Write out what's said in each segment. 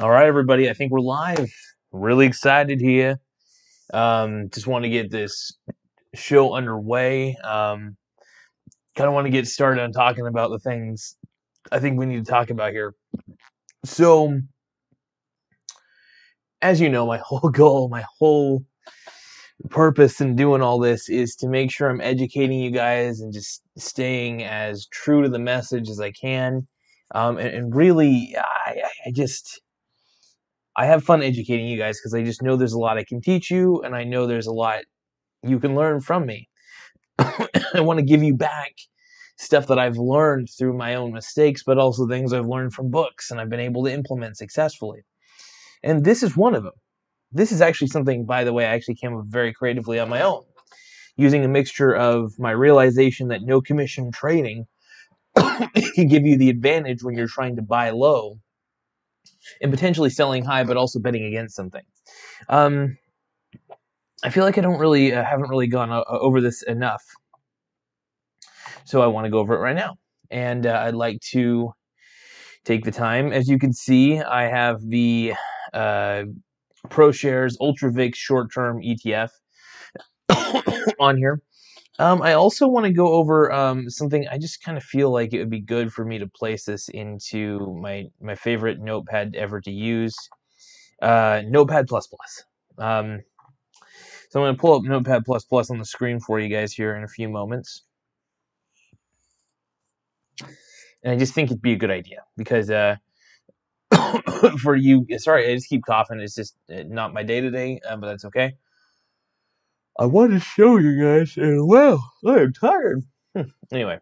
All right, everybody. I think we're live. Really excited here. Um, just want to get this show underway. Um, kind of want to get started on talking about the things I think we need to talk about here. So, as you know, my whole goal, my whole purpose in doing all this is to make sure I'm educating you guys and just staying as true to the message as I can. Um, and, and really, I, I just I have fun educating you guys because I just know there's a lot I can teach you, and I know there's a lot you can learn from me. I want to give you back stuff that I've learned through my own mistakes, but also things I've learned from books and I've been able to implement successfully. And this is one of them. This is actually something, by the way, I actually came up very creatively on my own, using a mixture of my realization that no commission trading can give you the advantage when you're trying to buy low and potentially selling high, but also betting against something. Um, I feel like I don't really uh, haven't really gone uh, over this enough, so I want to go over it right now. And uh, I'd like to take the time. As you can see, I have the uh, ProShares Ultra VIX short term ETF on here. Um, I also want to go over um, something. I just kind of feel like it would be good for me to place this into my my favorite notepad ever to use, uh, Notepad plus plus. Um, so I'm going to pull up Notepad plus plus on the screen for you guys here in a few moments, and I just think it'd be a good idea because uh, for you, sorry, I just keep coughing. It's just uh, not my day to day, but that's okay. I want to show you guys, and well, I am tired. anyway,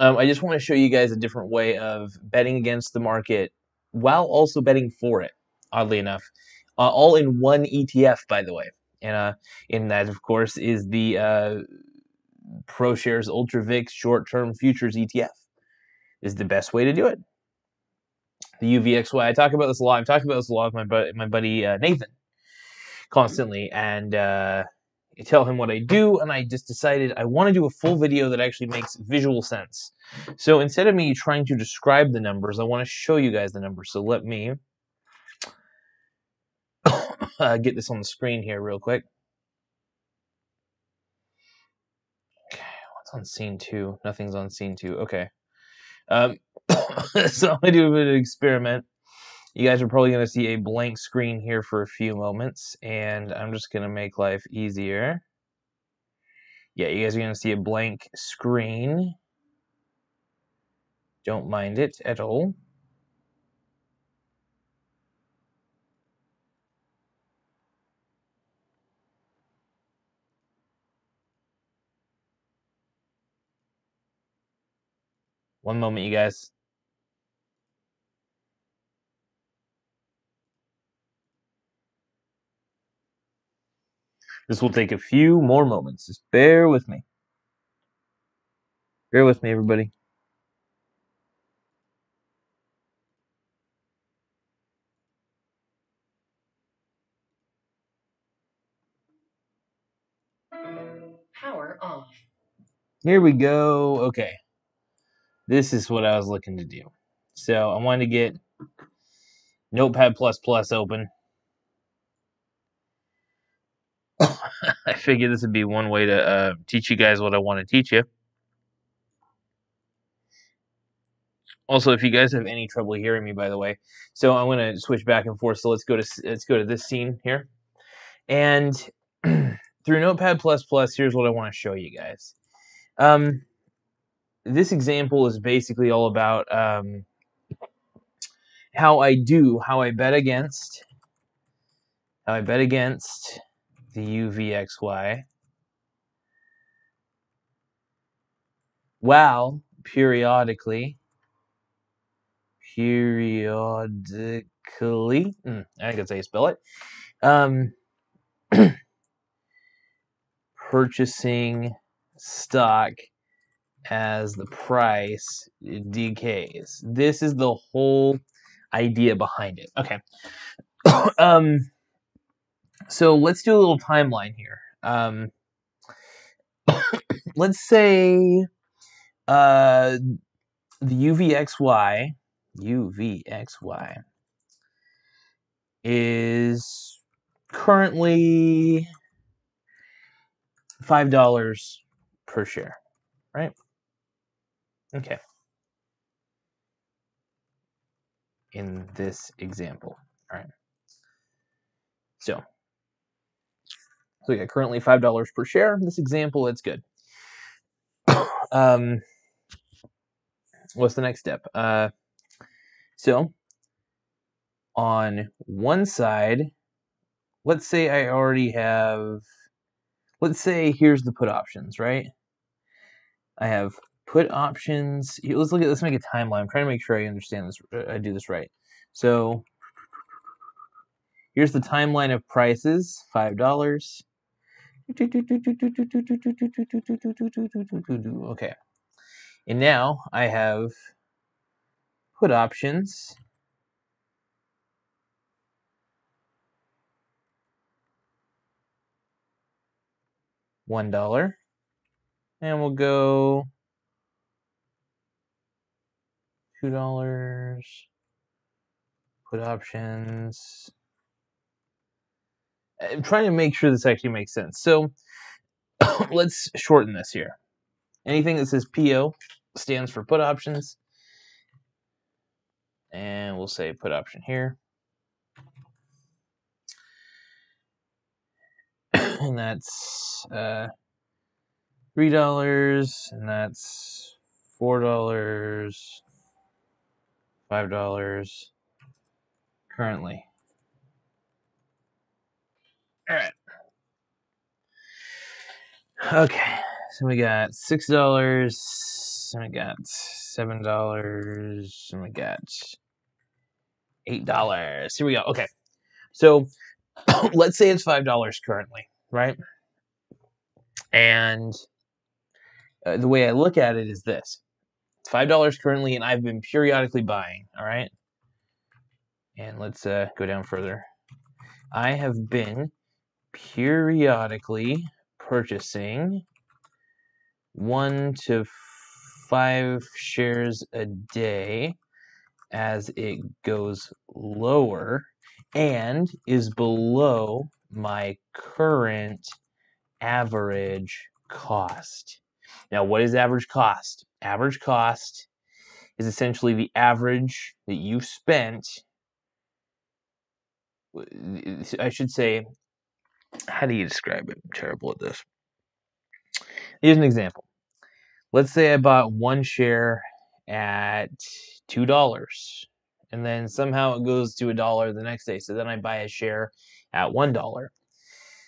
um, I just want to show you guys a different way of betting against the market while also betting for it. Oddly enough, uh, all in one ETF, by the way, and uh, in that, of course, is the uh, ProShares Ultra VIX Short Term Futures ETF. Is the best way to do it. The UVXY. I talk about this a lot. I've talked about this a lot with my buddy, my buddy uh, Nathan constantly and uh, I tell him what I do and I just decided I want to do a full video that actually makes visual sense. So instead of me trying to describe the numbers, I want to show you guys the numbers. So let me uh, get this on the screen here real quick. Okay, what's on scene two? Nothing's on scene two. Okay. Um, so to do a bit of an experiment you guys are probably going to see a blank screen here for a few moments, and I'm just going to make life easier. Yeah, you guys are going to see a blank screen. Don't mind it at all. One moment, you guys. This will take a few more moments. Just bear with me. Bear with me, everybody. Power off. Here we go. Okay. This is what I was looking to do. So I wanted to get Notepad++ open. I figured this would be one way to uh, teach you guys what I want to teach you. Also, if you guys have any trouble hearing me, by the way, so I'm to switch back and forth. So let's go to let's go to this scene here, and through Notepad++, plus here's what I want to show you guys. Um, this example is basically all about um, how I do, how I bet against, how I bet against the UVXY. While periodically, periodically, mm, I think that's how you spell it, um, purchasing stock as the price decays. This is the whole idea behind it. Okay. um, so let's do a little timeline here. Um, let's say uh, the UVXY, UVXY is currently $5 per share, right? Okay. In this example, all right. So, so yeah, currently $5 per share. This example, it's good. um, what's the next step? Uh, so, on one side, let's say I already have, let's say here's the put options, right? I have put options. Let's look at, let's make a timeline. I'm trying to make sure I understand this, uh, I do this right. So here's the timeline of prices, $5. Okay. And now I have put options. One dollar. And we'll go two dollars. Put options I'm trying to make sure this actually makes sense. So let's shorten this here. Anything that says PO stands for put options. And we'll say put option here. And that's uh, three dollars, and that's four dollars, five dollars currently. All right. Okay, so we got six dollars, and we got seven dollars, and we got eight dollars. Here we go. Okay, so let's say it's five dollars currently, right? And uh, the way I look at it is this: five dollars currently, and I've been periodically buying. All right, and let's uh, go down further. I have been periodically purchasing one to five shares a day as it goes lower and is below my current average cost. Now, what is average cost? Average cost is essentially the average that you spent. I should say, how do you describe it? I'm terrible at this. Here's an example. Let's say I bought one share at $2 and then somehow it goes to a dollar the next day. So then I buy a share at one dollar.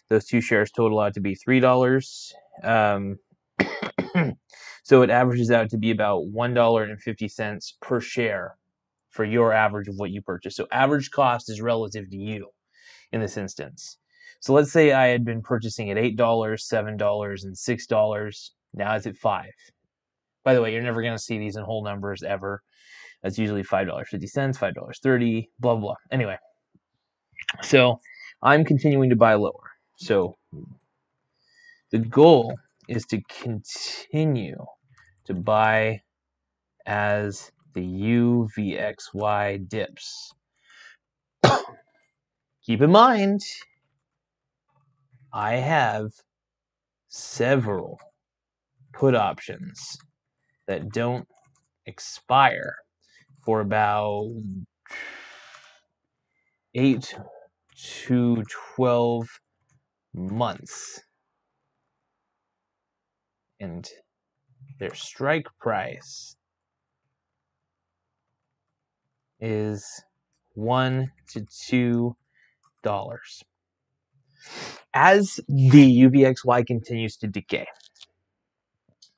Those two shares total out to be three dollars. Um, so it averages out to be about one dollar and fifty cents per share for your average of what you purchase. So average cost is relative to you in this instance. So let's say I had been purchasing at eight dollars, seven dollars, and six dollars. Now it's at five. By the way, you're never going to see these in whole numbers ever. That's usually $5.50, $5.30, blah, blah. Anyway, so I'm continuing to buy lower. So the goal is to continue to buy as the UVXY dips. Keep in mind, I have several put options that don't expire for about 8 to 12 months. And their strike price is 1 to 2 dollars. As the UVXY continues to decay,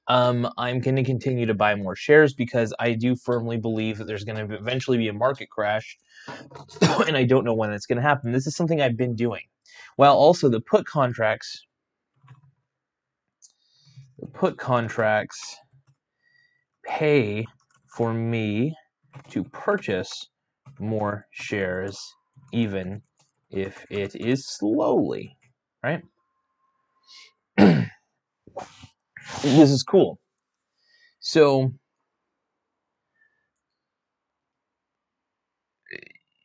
um, I'm going to continue to buy more shares because I do firmly believe that there's going to eventually be a market crash, and I don't know when that's going to happen. This is something I've been doing. While also the put contracts, the put contracts pay for me to purchase more shares, even if it is slowly, right? this is cool. So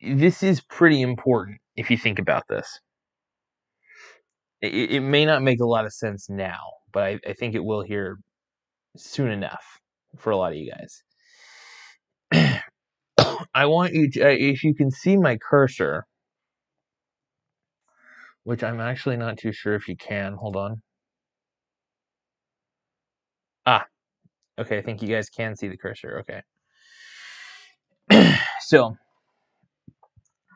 this is pretty important if you think about this. It, it may not make a lot of sense now, but I, I think it will here soon enough for a lot of you guys. I want you to, if you can see my cursor, which I'm actually not too sure if you can. Hold on. Ah, okay. I think you guys can see the cursor. Okay. so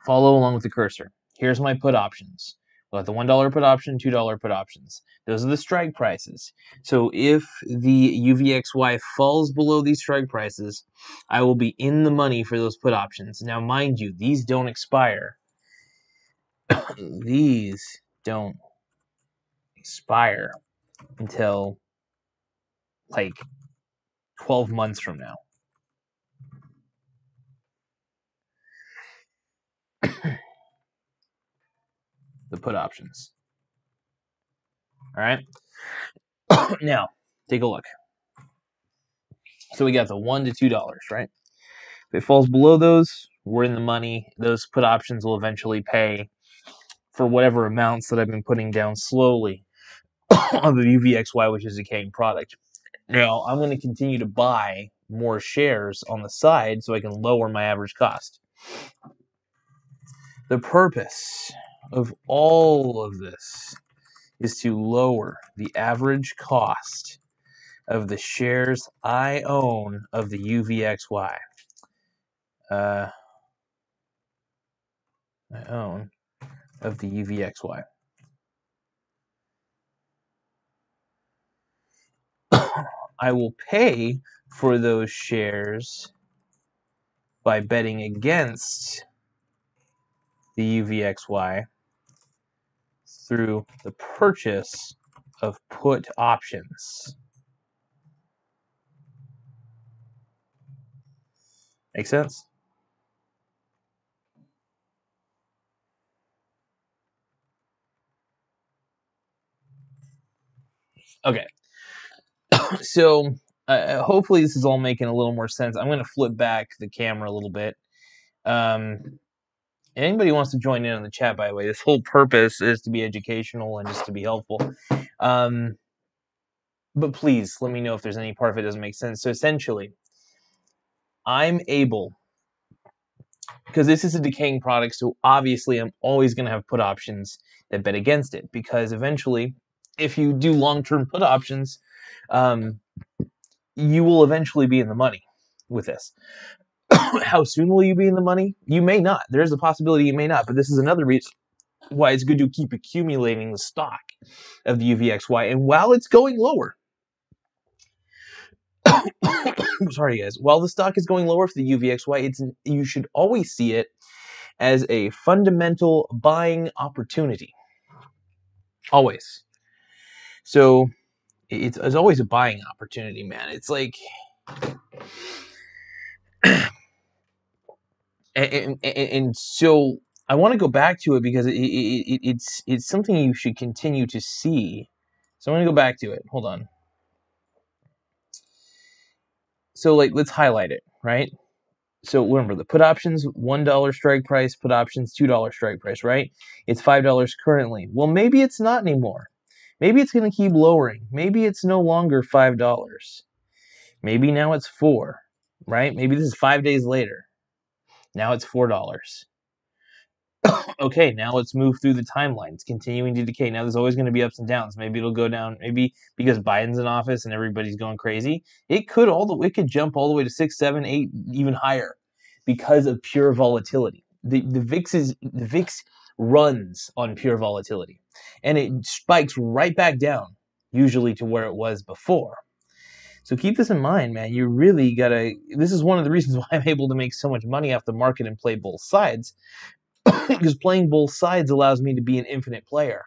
follow along with the cursor. Here's my put options. We'll have the $1 put option, $2 put options. Those are the strike prices. So if the UVXY falls below these strike prices, I will be in the money for those put options. Now, mind you, these don't expire. These don't expire until like 12 months from now. the put options. All right. now, take a look. So we got the one to two dollars, right? If it falls below those, we're in the money. Those put options will eventually pay for whatever amounts that I've been putting down slowly on the UVXY, which is a decaying product. Now, I'm going to continue to buy more shares on the side so I can lower my average cost. The purpose of all of this is to lower the average cost of the shares I own of the UVXY. Uh, I own of the UVXY. I will pay for those shares by betting against the UVXY through the purchase of put options. Make sense? Okay. so uh, hopefully this is all making a little more sense. I'm going to flip back the camera a little bit. Um, anybody wants to join in on the chat, by the way, this whole purpose is to be educational and just to be helpful. Um, but please let me know if there's any part of it doesn't make sense. So essentially, I'm able because this is a decaying product, so obviously I'm always going to have put options that bet against it because eventually, if you do long-term put options, um, you will eventually be in the money with this. How soon will you be in the money? You may not. There's a possibility you may not, but this is another reason why it's good to keep accumulating the stock of the UVXY. And while it's going lower, sorry guys, while the stock is going lower for the UVXY, it's you should always see it as a fundamental buying opportunity. Always. So it's, it's always a buying opportunity, man. It's like and, and, and so I want to go back to it because it, it, it, it's it's something you should continue to see. So I'm going to go back to it. Hold on. So like let's highlight it, right? So remember the put options one dollar strike price, put options two dollar strike price, right? It's five dollars currently. Well, maybe it's not anymore. Maybe it's going to keep lowering. Maybe it's no longer five dollars. Maybe now it's four, right? Maybe this is five days later. Now it's $4. okay, now let's move through the timeline. It's continuing to decay. Now there's always going to be ups and downs. Maybe it'll go down. Maybe because Biden's in office and everybody's going crazy, it could all the it could jump all the way to six, seven, eight, even higher, because of pure volatility. The the VIX is the VIX runs on pure volatility, and it spikes right back down, usually to where it was before. So keep this in mind, man. You really gotta. This is one of the reasons why I'm able to make so much money off the market and play both sides, because playing both sides allows me to be an infinite player,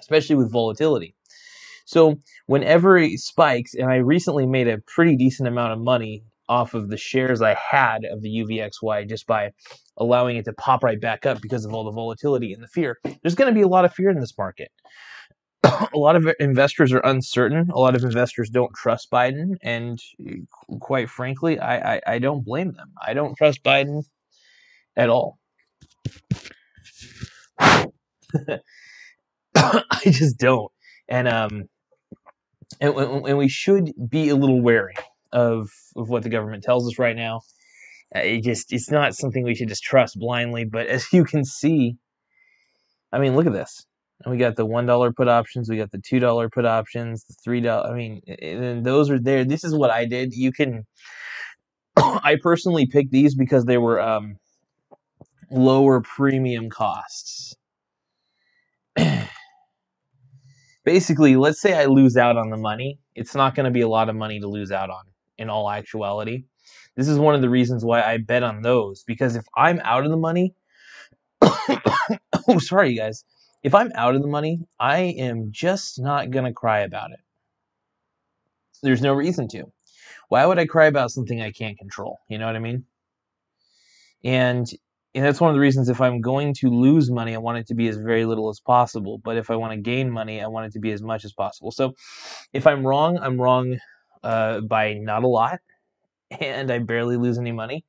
especially with volatility. So whenever it spikes, and I recently made a pretty decent amount of money off of the shares I had of the UVXY just by allowing it to pop right back up because of all the volatility and the fear. There's going to be a lot of fear in this market. a lot of investors are uncertain. A lot of investors don't trust Biden, and quite frankly, I, I, I don't blame them. I don't trust Biden at all. I just don't. And um, and, and we should be a little wary of of what the government tells us right now. Uh, it just it's not something we should just trust blindly. But as you can see, I mean, look at this. we got the one dollar put options, we got the two dollar put options, the three dollar. I mean, and those are there. This is what I did. You can. I personally picked these because they were um, lower premium costs. Basically, let's say I lose out on the money. It's not going to be a lot of money to lose out on in all actuality. This is one of the reasons why I bet on those because if I'm out of the money, oh, sorry, you guys. If I'm out of the money, I am just not going to cry about it. There's no reason to. Why would I cry about something I can't control? You know what I mean? And and that's one of the reasons if I'm going to lose money, I want it to be as very little as possible. But if I want to gain money, I want it to be as much as possible. So if I'm wrong, I'm wrong uh, by not a lot, and I barely lose any money.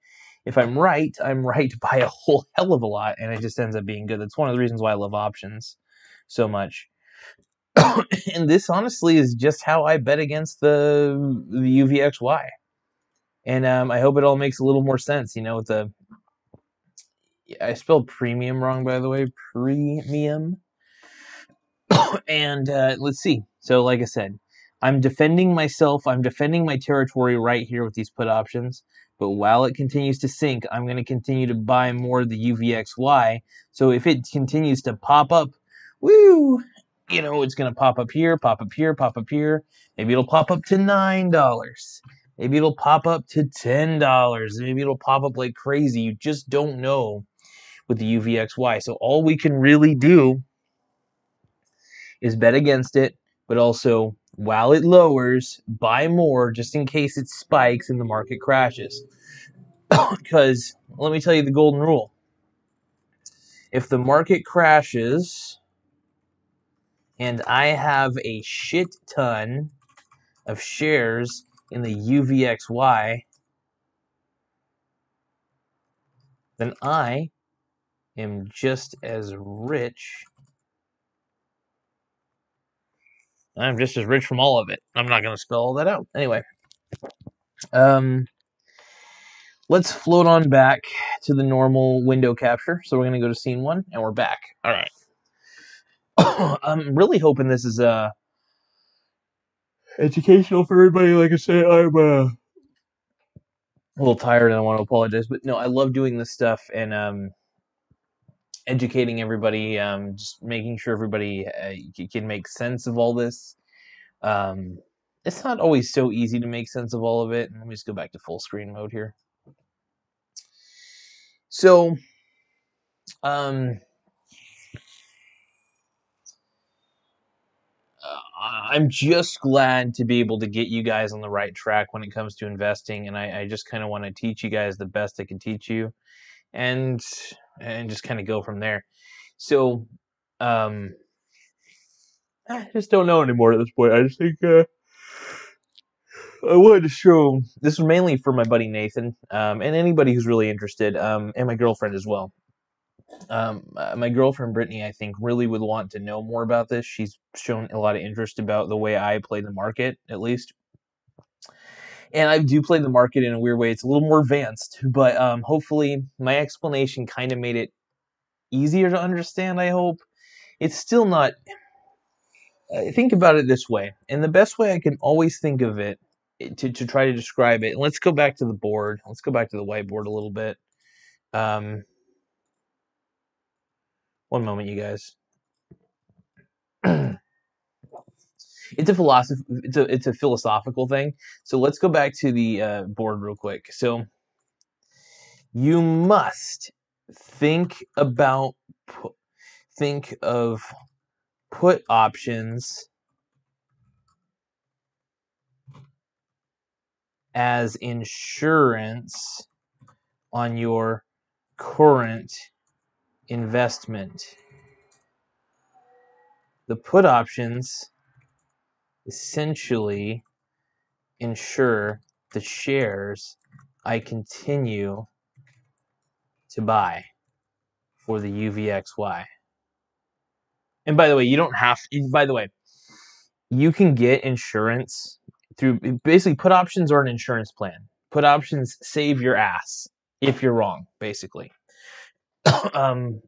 If I'm right, I'm right by a whole hell of a lot, and it just ends up being good. That's one of the reasons why I love options so much. and this honestly is just how I bet against the the UVXY. And um, I hope it all makes a little more sense. You know, it's I spelled premium wrong, by the way. Premium. and uh, let's see. So, like I said, I'm defending myself. I'm defending my territory right here with these put options. But while it continues to sink, I'm going to continue to buy more of the UVXY. So if it continues to pop up, woo, you know, it's going to pop up here, pop up here, pop up here. Maybe it'll pop up to $9. Maybe it'll pop up to $10. Maybe it'll pop up like crazy. You just don't know with the UVXY. So all we can really do is bet against it, but also while it lowers, buy more just in case it spikes and the market crashes. because let me tell you the golden rule. If the market crashes and I have a shit ton of shares in the UVXY, then I am just as rich. I'm just as rich from all of it. I'm not going to spell all that out. Anyway, um, let's float on back to the normal window capture. So we're going to go to scene one, and we're back. All right. I'm really hoping this is uh educational for everybody. Like I said, I'm uh, a little tired, and I want to apologize, but no, I love doing this stuff, and um, educating everybody, um, just making sure everybody uh, can make sense of all this. Um, it's not always so easy to make sense of all of it. Let me just go back to full screen mode here. So, um, uh, I'm just glad to be able to get you guys on the right track when it comes to investing, and I, I just kind of want to teach you guys the best I can teach you, and and just kind of go from there. So, um, I just don't know anymore at this point. I just think uh, I wanted to show this was mainly for my buddy Nathan um, and anybody who's really interested, um, and my girlfriend as well. Um, uh, my girlfriend Brittany, I think, really would want to know more about this. She's shown a lot of interest about the way I play the market, at least. And I do play the market in a weird way. It's a little more advanced, but um, hopefully my explanation kind of made it easier to understand. I hope it's still not. Think about it this way, and the best way I can always think of it eh, to, to try to describe it. Let's go back to the board. Let's go back to the whiteboard a little bit. Um, one moment, you guys. it's a philosophy. It's a it's a philosophical thing. So let's go back to the uh, board real quick. So you must think about think of put options as insurance on your current investment. The put options essentially ensure the shares I continue to buy for the UVXY. And by the way, you don't have. to, By the way, you can get insurance through basically put options or an insurance plan. Put options save your ass if you're wrong, basically. um,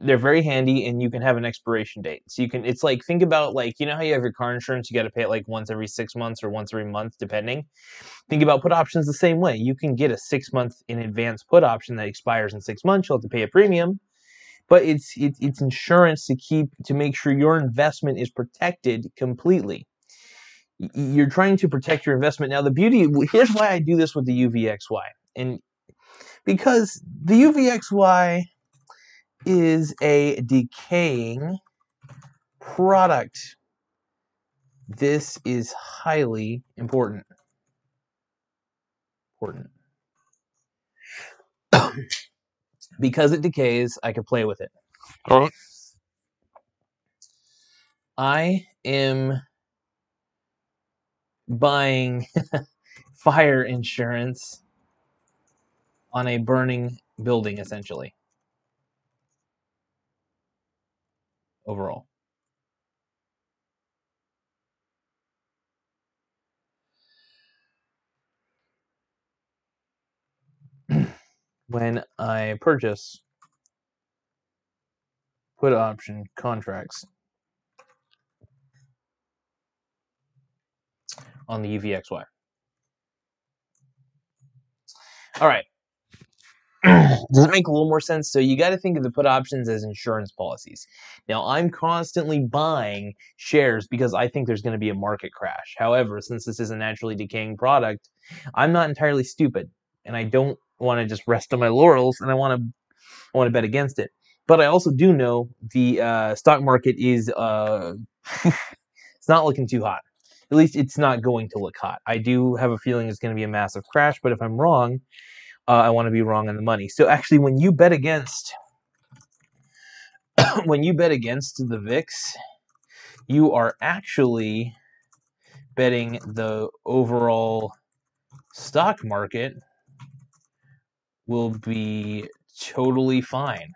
they're very handy and you can have an expiration date. So you can it's like think about like you know how you have your car insurance, you got to pay it like once every 6 months or once every month depending. Think about put options the same way. You can get a 6 month in advance put option that expires in 6 months, you'll have to pay a premium. But it's it's it's insurance to keep to make sure your investment is protected completely. You're trying to protect your investment. Now the beauty here's why I do this with the UVXY. And because the UVXY is a decaying product. This is highly important. Important. because it decays, I can play with it. All right. I am buying fire insurance on a burning building, essentially. Overall. when I purchase put option contracts on the UVXY. All right. Does it make a little more sense? So you got to think of the put options as insurance policies. Now, I'm constantly buying shares because I think there's going to be a market crash. However, since this is a naturally decaying product, I'm not entirely stupid, and I don't want to just rest on my laurels, and I want to I want to bet against it. But I also do know the uh, stock market is uh, it's not looking too hot. At least it's not going to look hot. I do have a feeling it's going to be a massive crash, but if I'm wrong, uh, I want to be wrong on the money. So actually, when you bet against when you bet against the VIX, you are actually betting the overall stock market will be totally fine.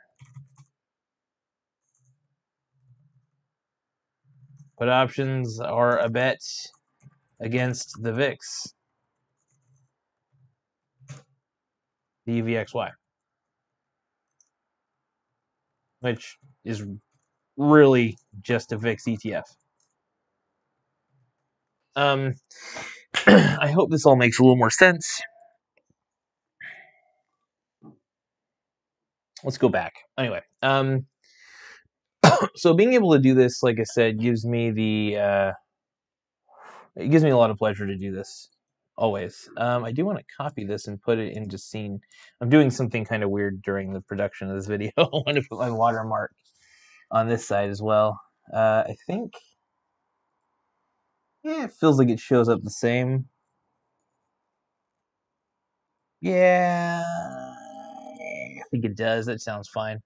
Put options are a bet against the VIX. The UVXY, which is really just a VIX ETF. Um, I hope this all makes a little more sense. Let's go back. Anyway, um, so being able to do this, like I said, gives me the uh, it gives me a lot of pleasure to do this always. Um, I do want to copy this and put it into scene. I'm doing something kind of weird during the production of this video. I want to put my watermark on this side as well. Uh, I think, yeah, it feels like it shows up the same. Yeah, I think it does. That sounds fine.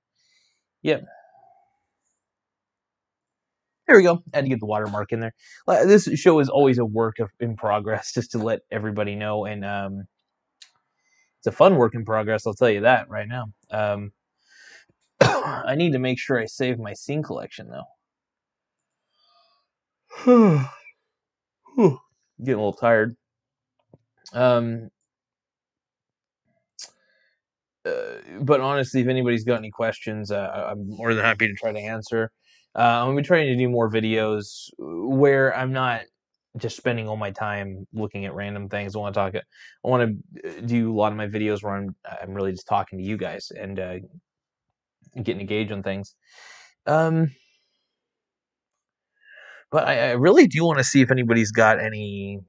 Yep. There we go. I had to get the watermark in there. This show is always a work of, in progress, just to let everybody know. And um, it's a fun work in progress. I'll tell you that right now. Um, I need to make sure I save my scene collection though. Getting a little tired. Um, uh, but honestly, if anybody's got any questions, uh, I'm more than happy to try to answer. Uh, I'm gonna be trying to do more videos where I'm not just spending all my time looking at random things. I want to talk. I want to uh, do a lot of my videos where I'm I'm really just talking to you guys and uh, getting engaged on things. Um, but I, I really do want to see if anybody's got any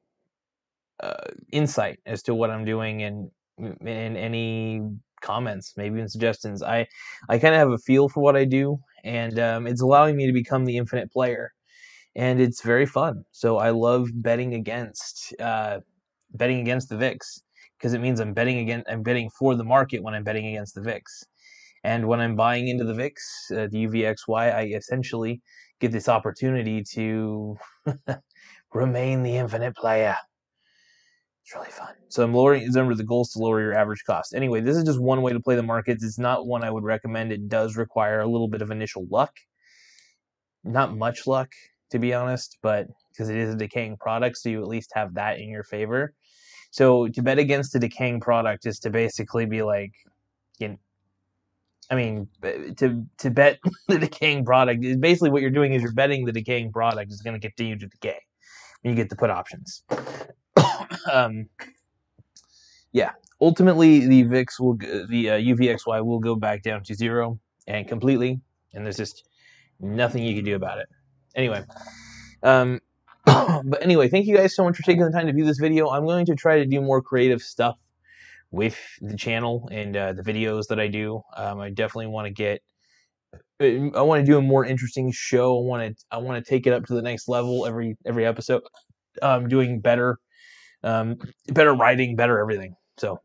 uh, insight as to what I'm doing and and any comments, maybe even suggestions. I I kind of have a feel for what I do, and um, it's allowing me to become the infinite player, and it's very fun. So I love betting against uh, betting against the VIX because it means I'm betting again. I'm betting for the market when I'm betting against the VIX, and when I'm buying into the VIX, uh, the UVXY, I essentially get this opportunity to remain the infinite player. It's really fun. So I'm lowering. Remember, the goal is to lower your average cost. Anyway, this is just one way to play the markets. It's not one I would recommend. It does require a little bit of initial luck. not much luck to be honest, but because it is a decaying product, so you at least have that in your favor. So to bet against a decaying product is to basically be like, you know, I mean, to to bet the decaying product is basically what you're doing is you're betting the decaying product is going to continue to decay. And you get to put options. Um, yeah, ultimately the VIX will the uh, UVXY will go back down to zero and completely, and there's just nothing you can do about it. Anyway, um, but anyway, thank you guys so much for taking the time to view this video. I'm going to try to do more creative stuff with the channel and uh, the videos that I do. Um, I definitely want to get. Uh, I want to do a more interesting show. I want to. I want to take it up to the next level every every episode. Um, doing better, um, better writing, better everything. So,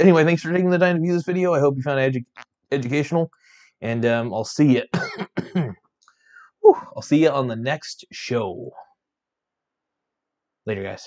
anyway, thanks for taking the time to view this video. I hope you found it edu- educational, and um, I'll see you. I'll see you on the next show. Later, guys.